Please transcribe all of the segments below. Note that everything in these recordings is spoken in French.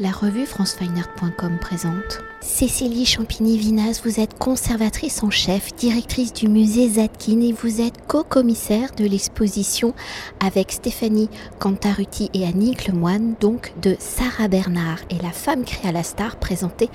La revue francefineart.com présente. Cécilie Champigny-Vinas, vous êtes conservatrice en chef, directrice du musée Zadkine et vous êtes co-commissaire de l'exposition avec Stéphanie Cantaruti et Annick Lemoine, donc de Sarah Bernard et la femme créa la star présentée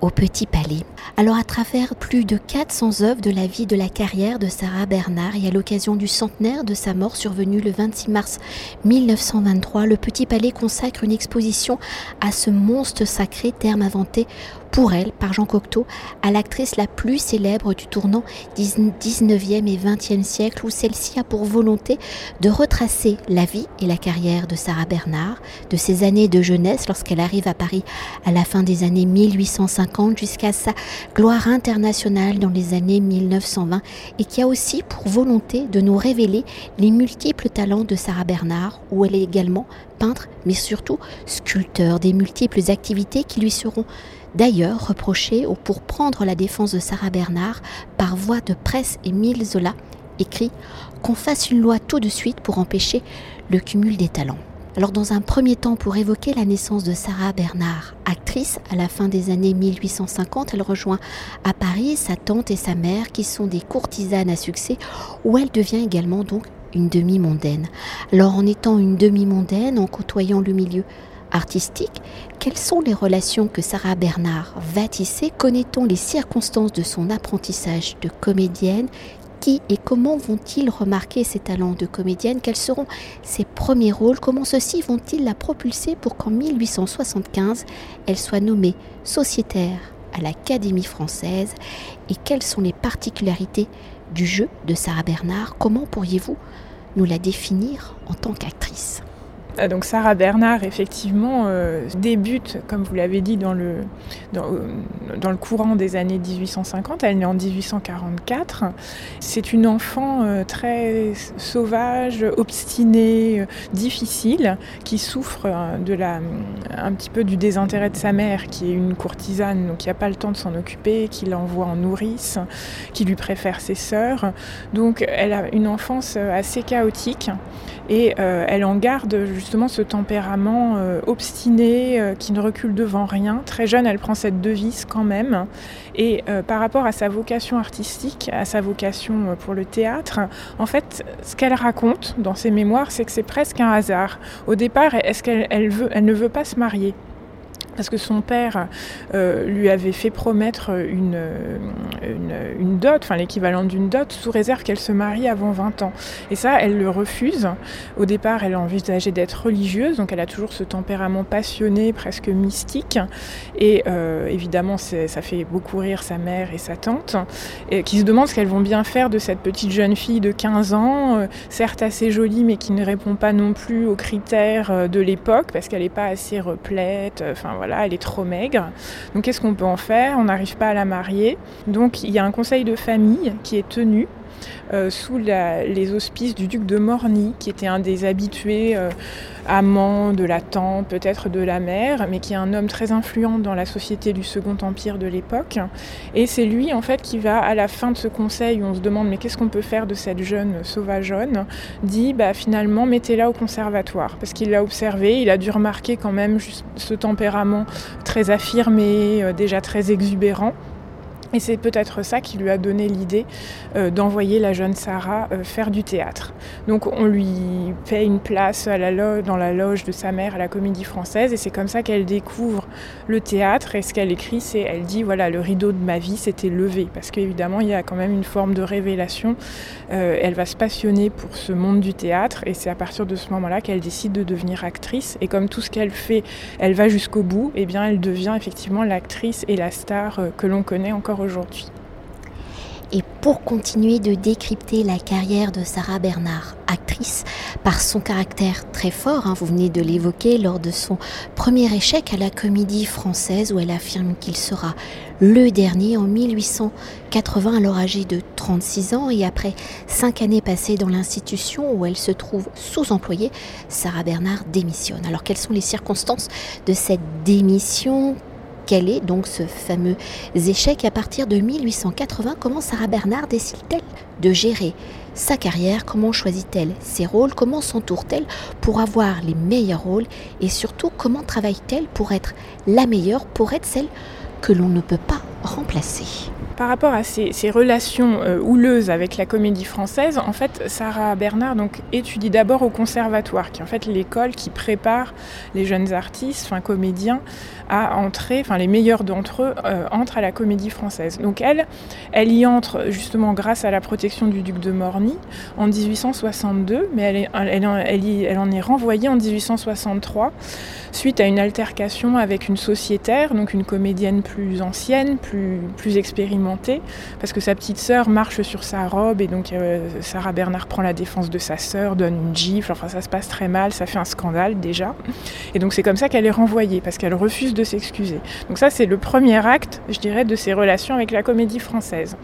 au Petit Palais. Alors à travers plus de 400 œuvres de la vie de la carrière de Sarah Bernard et à l'occasion du centenaire de sa mort survenue le 26 mars 1923, le Petit Palais consacre une exposition à ce monstre sacré, terme inventé pour elle par Jean Cocteau à l'actrice la plus célèbre du tournant 19e et 20e siècle où celle-ci a pour volonté de retracer la vie et la carrière de Sarah Bernard, de ses années de jeunesse lorsqu'elle arrive à Paris à la fin des années 1850 jusqu'à sa gloire internationale dans les années 1920 et qui a aussi pour volonté de nous révéler les multiples talents de Sarah Bernard où elle est également peintre mais surtout sculpteur des multiples activités qui lui seront d'ailleurs reproché pour prendre la défense de Sarah Bernard par voie de presse Émile Zola écrit qu'on fasse une loi tout de suite pour empêcher le cumul des talents. Alors dans un premier temps, pour évoquer la naissance de Sarah Bernard, actrice à la fin des années 1850, elle rejoint à Paris sa tante et sa mère qui sont des courtisanes à succès où elle devient également donc une demi-mondaine. Alors en étant une demi-mondaine, en côtoyant le milieu artistique, quelles sont les relations que Sarah Bernard va tisser? Connaît-on les circonstances de son apprentissage de comédienne et comment vont-ils remarquer ses talents de comédienne? Quels seront ses premiers rôles? Comment ceux-ci vont-ils la propulser pour qu'en 1875, elle soit nommée sociétaire à l'Académie française? Et quelles sont les particularités du jeu de Sarah Bernard Comment pourriez-vous nous la définir en tant qu'actrice? Donc Sarah Bernard, effectivement, euh, débute, comme vous l'avez dit, dans le, dans, euh, le courant des années 1850. Elle née en 1844. C'est une enfant très sauvage, obstinée, difficile, qui souffre de la, un petit peu du désintérêt de sa mère, qui est une courtisane, donc qui n'a pas le temps de s'en occuper, qui l'envoie en nourrice, qui lui préfère ses sœurs. Donc elle a une enfance assez chaotique et elle en garde justement ce tempérament euh, obstiné euh, qui ne recule devant rien. Très jeune, elle prend cette devise quand même. Et euh, par rapport à sa vocation artistique, à sa vocation pour le théâtre, en fait, ce qu'elle raconte dans ses mémoires, c'est que c'est presque un hasard. Au départ, est-ce qu'elle elle ne veut pas se marier? Parce que son père euh, lui avait fait promettre une, une, dot, enfin l'équivalent d'une dot, sous réserve qu'elle se marie avant 20 ans. Et ça, elle le refuse. Au départ, elle a envisagé d'être religieuse, donc elle a toujours ce tempérament passionné, presque mystique. Et euh, évidemment, ça fait beaucoup rire sa mère et sa tante, et, qui se demandent ce qu'elles vont bien faire de cette petite jeune fille de 15 ans, euh, certes assez jolie, mais qui ne répond pas non plus aux critères de l'époque, parce qu'elle n'est pas assez replète. Enfin voilà elle est trop maigre. Donc qu'est-ce qu'on peut en faire? On n'arrive pas à la marier. Donc il y a un conseil de famille qui est tenu euh, sous les auspices du duc de Morny, qui était un des habitués euh, amants de la tante, peut-être de la mère, mais qui est un homme très influent dans la société du Second Empire de l'époque. Et c'est lui, en fait, qui va, à la fin de ce conseil, où on se demande mais qu'est-ce qu'on peut faire de cette jeune sauvageonne, dit bah, finalement mettez-la au conservatoire, parce qu'il l'a observé, il a dû remarquer quand même ce tempérament très affirmé, euh, déjà très exubérant. Et c'est peut-être ça qui lui a donné l'idée euh, d'envoyer la jeune Sarah euh, faire du théâtre. Donc on lui fait une place à la dans la loge de sa mère à la Comédie Française et c'est comme ça qu'elle découvre le théâtre. Et ce qu'elle écrit, c'est elle dit voilà le rideau de ma vie s'était levé parce qu'évidemment il y a quand même une forme de révélation. Euh, elle va se passionner pour ce monde du théâtre et c'est à partir de ce moment-là qu'elle décide de devenir actrice. Et comme tout ce qu'elle fait, elle va jusqu'au bout. Et eh bien elle devient effectivement l'actrice et la star que l'on connaît encore aujourd'hui. Et pour continuer de décrypter la carrière de Sarah Bernard, actrice, par son caractère très fort, hein, vous venez de l'évoquer, lors de son premier échec à la comédie française où elle affirme qu'il sera le dernier en 1880, alors âgée de 36 ans, et après cinq années passées dans l'institution où elle se trouve sous-employée, Sarah Bernard démissionne. Alors quelles sont les circonstances de cette démission? Quel est donc ce fameux échec à partir de 1880 Comment Sarah Bernard décide-t-elle de gérer sa carrière? Comment choisit-elle ses rôles? Comment s'entoure-t-elle pour avoir les meilleurs rôles? Et surtout, comment travaille-t-elle pour être la meilleure, pour être celle que l'on ne peut pas remplacer? Par rapport à ces, relations euh, houleuses avec la comédie française, en fait, Sarah Bernard étudie d'abord au conservatoire, qui est en fait l'école qui prépare les jeunes artistes, enfin comédiens, à entrer, enfin les meilleurs d'entre eux euh, entrent à la comédie française. Donc elle, elle y entre justement grâce à la protection du duc de Morny en 1862, mais elle, en est renvoyée en 1863 suite à une altercation avec une sociétaire, donc une comédienne plus ancienne, plus expérimentée, parce que sa petite sœur marche sur sa robe et donc euh, Sarah Bernard prend la défense de sa sœur, donne une gifle, enfin ça se passe très mal, ça fait un scandale déjà. Et donc c'est comme ça qu'elle est renvoyée, parce qu'elle refuse de s'excuser. Donc ça c'est le premier acte, je dirais, de ses relations avec la comédie française.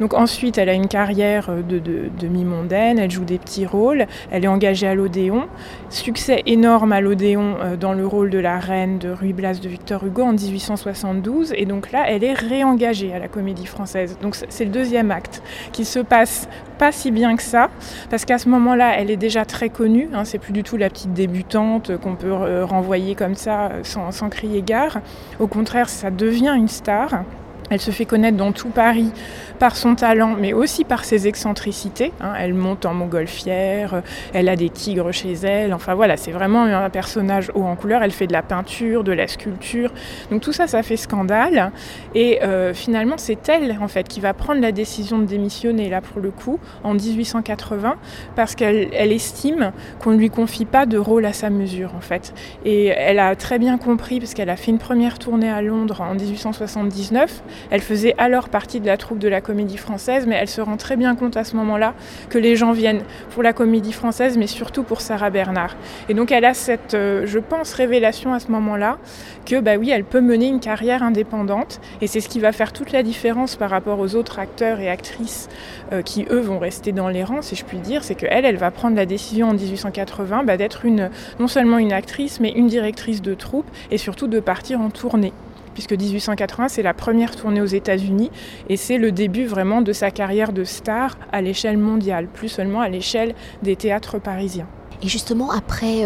Donc ensuite elle a une carrière de, de demi-mondaine, elle joue des petits rôles, elle est engagée à l'Odéon, succès énorme à l'Odéon euh, dans le rôle de la reine de Ruy Blas de Victor Hugo en 1872. Et donc là, elle est réengagée à la comédie française. Donc c'est le deuxième acte qui se passe pas si bien que ça, parce qu'à ce moment-là, elle est déjà très connue. Hein, c'est plus du tout la petite débutante qu'on peut renvoyer comme ça sans, sans crier gare. Au contraire, ça devient une star. Elle se fait connaître dans tout Paris par son talent, mais aussi par ses excentricités. Hein. Elle monte en montgolfière, elle a des tigres chez elle. Enfin voilà, c'est vraiment un personnage haut en couleur. Elle fait de la peinture, de la sculpture. Donc tout ça, ça fait scandale. Et euh, finalement, c'est elle en fait qui va prendre la décision de démissionner là pour le coup en 1880 parce qu'elle estime qu'on ne lui confie pas de rôle à sa mesure en fait. Et elle a très bien compris parce qu'elle a fait une première tournée à Londres en 1879 elle faisait alors partie de la troupe de la comédie française, mais elle se rend très bien compte à ce moment-là que les gens viennent pour la comédie française, mais surtout pour Sarah Bernard. Et donc elle a cette, euh, je pense, révélation à ce moment-là que, bah oui, elle peut mener une carrière indépendante, et c'est ce qui va faire toute la différence par rapport aux autres acteurs et actrices euh, qui, eux, vont rester dans les rangs, si je puis dire, c'est qu'elle, elle va prendre la décision en 1880 bah, d'être une, non seulement une actrice, mais une directrice de troupe, et surtout de partir en tournée puisque 1880, c'est la première tournée aux États-Unis et c'est le début vraiment de sa carrière de star à l'échelle mondiale, plus seulement à l'échelle des théâtres parisiens. Et justement, après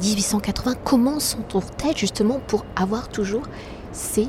1880, euh, comment s'entoure-t-elle justement pour avoir toujours ces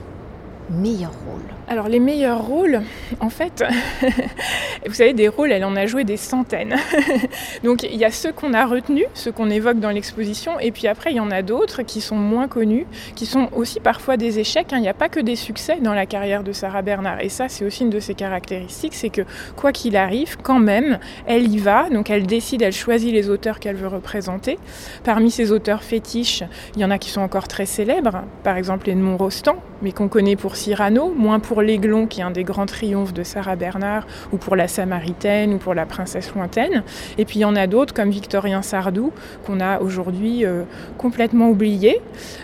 meilleurs rôles? Alors les meilleurs rôles, en fait, vous savez, des rôles, elle en a joué des centaines. Donc il y a ceux qu'on a retenus, ceux qu'on évoque dans l'exposition, et puis après il y en a d'autres qui sont moins connus, qui sont aussi parfois des échecs. Hein. Il n'y a pas que des succès dans la carrière de Sarah Bernard. Et ça, c'est aussi une de ses caractéristiques, c'est que quoi qu'il arrive, quand même, elle y va. Donc elle décide, elle choisit les auteurs qu'elle veut représenter. Parmi ces auteurs fétiches, il y en a qui sont encore très célèbres, par exemple Edmond Rostand, mais qu'on connaît pour Cyrano, moins l'Aiglon, qui est un des grands triomphes de Sarah Bernard, ou pour la Samaritaine, ou pour la Princesse Lointaine. Et puis il y en a d'autres, comme Victorien Sardou, qu'on a aujourd'hui euh, complètement oublié.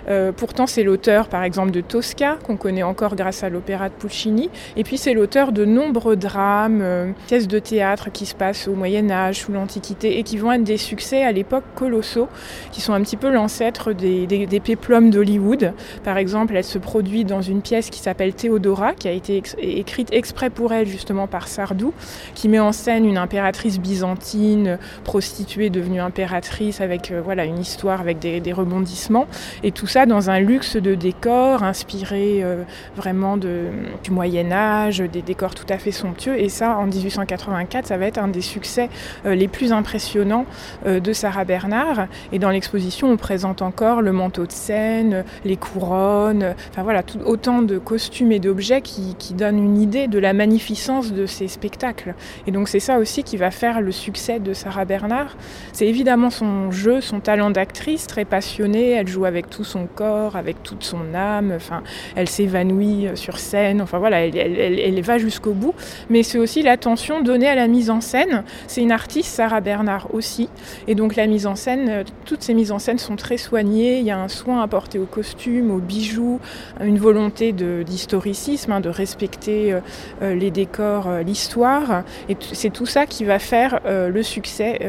Euh, pourtant, c'est l'auteur, par exemple, de Tosca, qu'on connaît encore grâce à l'opéra de Puccini. Et puis c'est l'auteur de nombreux drames, euh, pièces de théâtre qui se passent au Moyen Âge, sous l'Antiquité, et qui vont être des succès à l'époque colossaux, qui sont un petit peu l'ancêtre des, des, des péplums d'Hollywood. Par exemple, elle se produit dans une pièce qui s'appelle Théodora, qui a été écrite exprès pour elle justement par Sardou, qui met en scène une impératrice byzantine, prostituée devenue impératrice, avec euh, voilà une histoire avec des, rebondissements, et tout ça dans un luxe de décors inspiré euh, vraiment du Moyen Âge, des décors tout à fait somptueux, et ça en 1884, ça va être un des succès euh, les plus impressionnants de Sarah Bernard, et dans l'exposition on présente encore le manteau de scène, les couronnes, enfin voilà, tout, autant de costumes et d'objets qui, donnent une idée de la magnificence de ces spectacles. Et donc c'est ça aussi qui va faire le succès de Sarah Bernard. C'est évidemment son jeu, son talent d'actrice, très passionnée. Elle joue avec tout son corps, avec toute son âme. Enfin, elle s'évanouit sur scène. Enfin voilà, elle, elle va jusqu'au bout. Mais c'est aussi l'attention donnée à la mise en scène. C'est une artiste, Sarah Bernard aussi. Et donc la mise en scène, toutes ces mises en scène sont très soignées. Il y a un soin apporté aux costumes, aux bijoux, une volonté d'historicisme, de respecter euh, euh, les décors, euh, l'histoire. Et c'est tout ça qui va faire le succès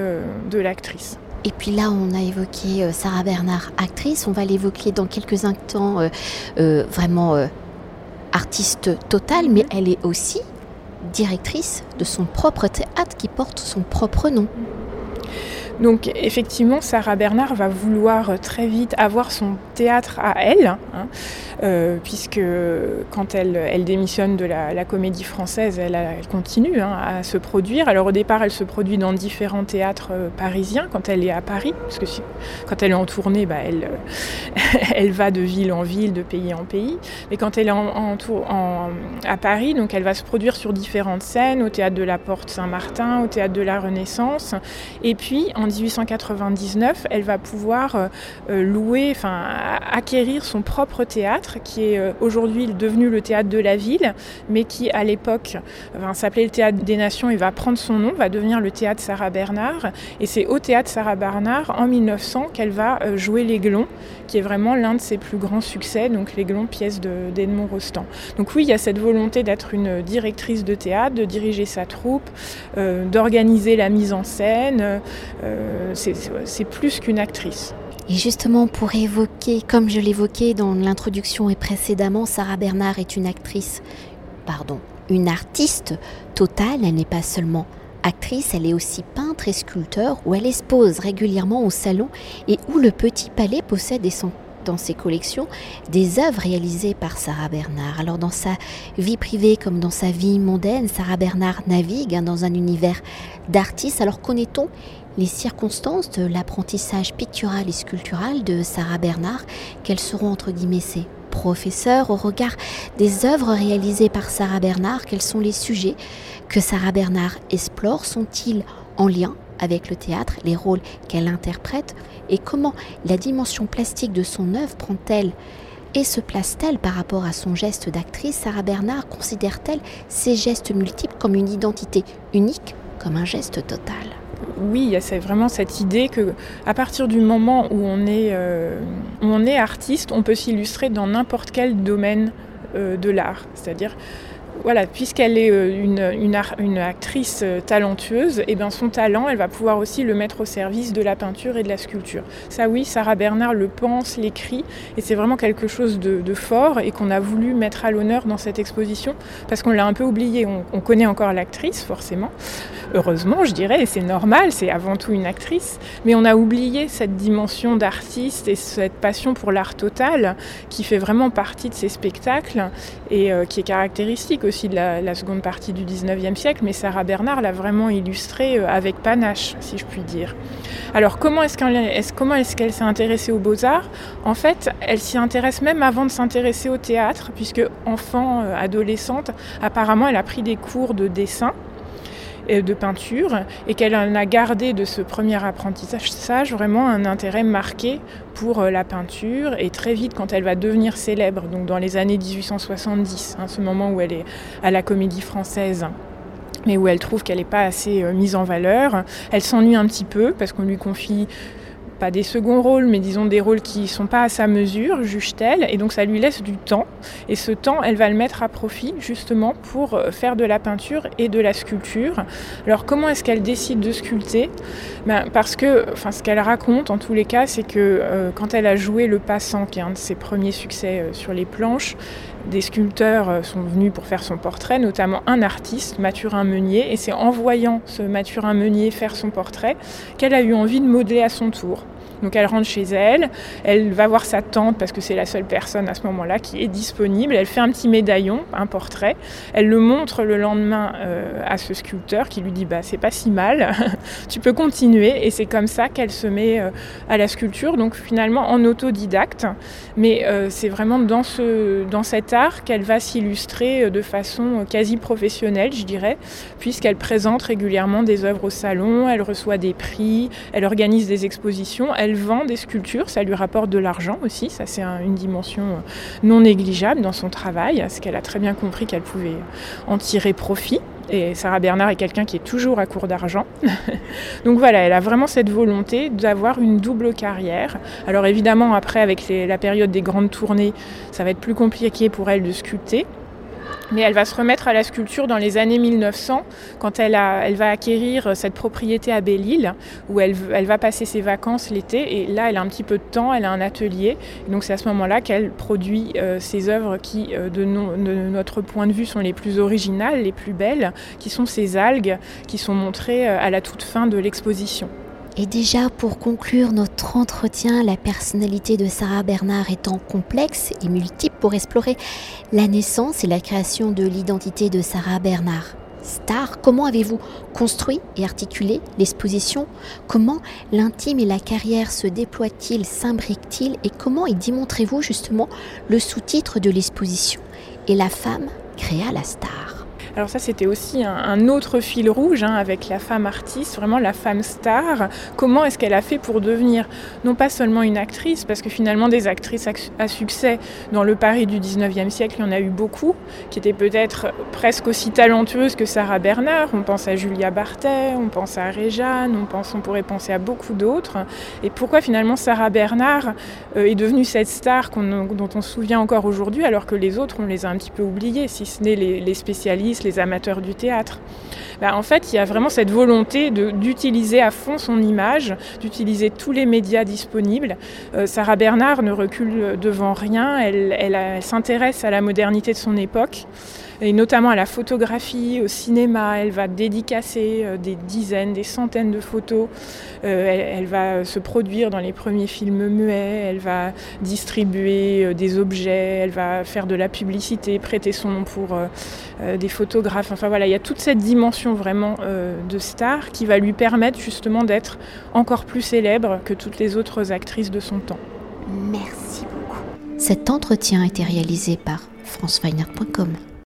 de l'actrice. Et puis là, on a évoqué Sarah Bernard, actrice. On va l'évoquer dans quelques instants, vraiment artiste totale, mais elle est aussi directrice de son propre théâtre qui porte son propre nom. Donc effectivement, Sarah Bernard va vouloir très vite avoir son théâtre à elle, hein, euh, puisque quand elle, démissionne de la, comédie française, elle, continue hein, à se produire. Alors au départ, elle se produit dans différents théâtres euh, parisiens quand elle est à Paris, parce que quand elle est en tournée, bah, elle, va de ville en ville, de pays en pays. Mais quand elle est à Paris, donc elle va se produire sur différentes scènes, au théâtre de la Porte Saint-Martin, au théâtre de la Renaissance, et puis 1899, elle va pouvoir euh, euh, louer, enfin acquérir son propre théâtre, qui est euh, aujourd'hui devenu le théâtre de la ville, mais qui à l'époque s'appelait le théâtre des Nations et va prendre son nom, va devenir le théâtre Sarah Bernard. Et c'est au théâtre Sarah Bernard en 1900 qu'elle va jouer l'Aiglon, qui est vraiment l'un de ses plus grands succès, donc l'Aiglon, pièce d'Edmond Rostand. Donc oui, il y a cette volonté d'être une directrice de théâtre, de diriger sa troupe, d'organiser la mise en scène. C'est plus qu'une actrice. Et justement, pour évoquer, comme je l'évoquais dans l'introduction et précédemment, Sarah Bernard est une actrice, pardon, une artiste totale. Elle n'est pas seulement actrice, elle est aussi peintre et sculpteur, où elle expose régulièrement au salon et où le Petit Palais possède dans ses collections des œuvres réalisées par Sarah Bernard. Alors dans sa vie privée comme dans sa vie mondaine, Sarah Bernard navigue hein, dans un univers d'artistes. Alors connaît-on les circonstances de l'apprentissage pictural et sculptural de Sarah Bernard, quels seront entre guillemets ses professeurs? Au regard des œuvres réalisées par Sarah Bernard, quels sont les sujets que Sarah Bernard explore, sont-ils en lien avec le théâtre, les rôles qu'elle interprète? Et comment la dimension plastique de son œuvre prend-elle et se place-t-elle par rapport à son geste d'actrice? Sarah Bernard considère-t-elle ses gestes multiples comme une identité unique, comme un geste total oui, il y vraiment cette idée que à partir du moment où on est, euh, artiste, on peut s'illustrer dans n'importe quel domaine euh, de l'art. C'est-à-dire voilà, puisqu'elle est euh, une, actrice euh, talentueuse, et eh bien son talent, elle va pouvoir aussi le mettre au service de la peinture et de la sculpture. Ça oui, Sarah Bernard le pense, l'écrit, et c'est vraiment quelque chose de, fort et qu'on a voulu mettre à l'honneur dans cette exposition, parce qu'on l'a un peu oublié. On, connaît encore l'actrice, forcément, heureusement, je dirais, et c'est normal, c'est avant tout une actrice, mais on a oublié cette dimension d'artiste et cette passion pour l'art total qui fait vraiment partie de ces spectacles et euh, qui est caractéristique aussi de la, seconde partie du 19e siècle, mais Sarah Bernard l'a vraiment illustré euh, avec panache, si je puis dire. Alors comment est-ce qu'elle est s'est intéressée aux beaux-arts? En fait, elle s'y intéresse même avant de s'intéresser au théâtre, puisque enfant, euh, adolescente, apparemment elle a pris des cours de dessin de peinture et qu'elle en a gardé de ce premier apprentissage vraiment un intérêt marqué pour euh, la peinture et très vite quand elle va devenir célèbre, donc dans les années 1870, hein, ce moment où elle est à la comédie française mais où elle trouve qu'elle n'est pas assez euh, mise en valeur. Elle s'ennuie un petit peu parce qu'on lui confie pas des seconds rôles, mais disons des rôles qui ne sont pas à sa mesure, juge-t-elle, et donc ça lui laisse du temps. Et ce temps, elle va le mettre à profit justement pour euh, faire de la peinture et de la sculpture. Alors comment est-ce qu'elle décide de sculpter? Ben, Parce que, ce qu'elle raconte en tous les cas, c'est que euh, quand elle a joué Le Passant, qui est un de ses premiers succès euh, sur les planches, des sculpteurs sont venus pour faire son portrait, notamment un artiste, Mathurin Meunier, et c'est en voyant ce Mathurin Meunier faire son portrait qu'elle a eu envie de modeler à son tour. Donc elle rentre chez elle, elle va voir sa tante parce que c'est la seule personne à ce moment-là qui est disponible. Elle fait un petit médaillon, un portrait. Elle le montre le lendemain euh, à ce sculpteur qui lui dit bah c'est pas si mal, tu peux continuer. Et c'est comme ça qu'elle se met euh, à la sculpture. Donc finalement en autodidacte, mais euh, c'est vraiment dans ce dans cet art qu'elle va s'illustrer de façon quasi professionnelle, je dirais, puisqu'elle présente régulièrement des œuvres au salon, elle reçoit des prix, elle organise des expositions vend des sculptures, ça lui rapporte de l'argent aussi, ça c'est une dimension euh, non négligeable dans son travail, parce qu'elle a très bien compris qu'elle pouvait en tirer profit. Et Sarah Bernard est quelqu'un qui est toujours à court d'argent. Donc voilà, elle a vraiment cette volonté d'avoir une double carrière. Alors évidemment, après, avec la période des grandes tournées, ça va être plus compliqué pour elle de sculpter. Mais elle va se remettre à la sculpture dans les années 1900, quand elle, va acquérir cette propriété à Belle-Île, où elle, va passer ses vacances l'été. Et là, elle a un petit peu de temps, elle a un atelier. Donc c'est à ce moment-là qu'elle produit euh, ces œuvres qui, euh, de, notre point de vue, sont les plus originales, les plus belles, qui sont ces algues qui sont montrées euh, à la toute fin de l'exposition. Et déjà, pour conclure notre entretien, la personnalité de Sarah Bernard étant complexe et multiple pour explorer la naissance et la création de l'identité de Sarah Bernard. Star, comment avez-vous construit et articulé l'exposition? Comment l'intime et la carrière se déploient-ils, s'imbriquent-ils? Et comment y démontrez-vous justement le sous-titre de l'exposition? Et la femme créa la star alors ça, c'était aussi un, autre fil rouge hein, avec la femme artiste, vraiment la femme star. Comment est-ce qu'elle a fait pour devenir non pas seulement une actrice, parce que finalement des actrices à succès dans le Paris du 19e siècle, il y en a eu beaucoup, qui étaient peut-être presque aussi talentueuses que Sarah Bernard. On pense à Julia Bartet, on pense à Réjeanne, on, pense, on pourrait penser à beaucoup d'autres. Et pourquoi finalement Sarah Bernard euh, est devenue cette star dont on se souvient encore aujourd'hui, alors que les autres, on les a un petit peu oubliés, si ce n'est les, les spécialistes, amateurs du théâtre. Ben, en fait, il y a vraiment cette volonté d'utiliser à fond son image, d'utiliser tous les médias disponibles. Euh, Sarah Bernard ne recule devant rien, elle, elle, s'intéresse à la modernité de son époque et notamment à la photographie, au cinéma. Elle va dédicacer euh, des dizaines, des centaines de photos. Euh, elle, va se produire dans les premiers films muets. Elle va distribuer euh, des objets. Elle va faire de la publicité, prêter son nom pour euh, des Enfin voilà, il y a toute cette dimension vraiment euh, de star qui va lui permettre justement d'être encore plus célèbre que toutes les autres actrices de son temps. Merci beaucoup. Cet entretien a été réalisé par franceweiner.com.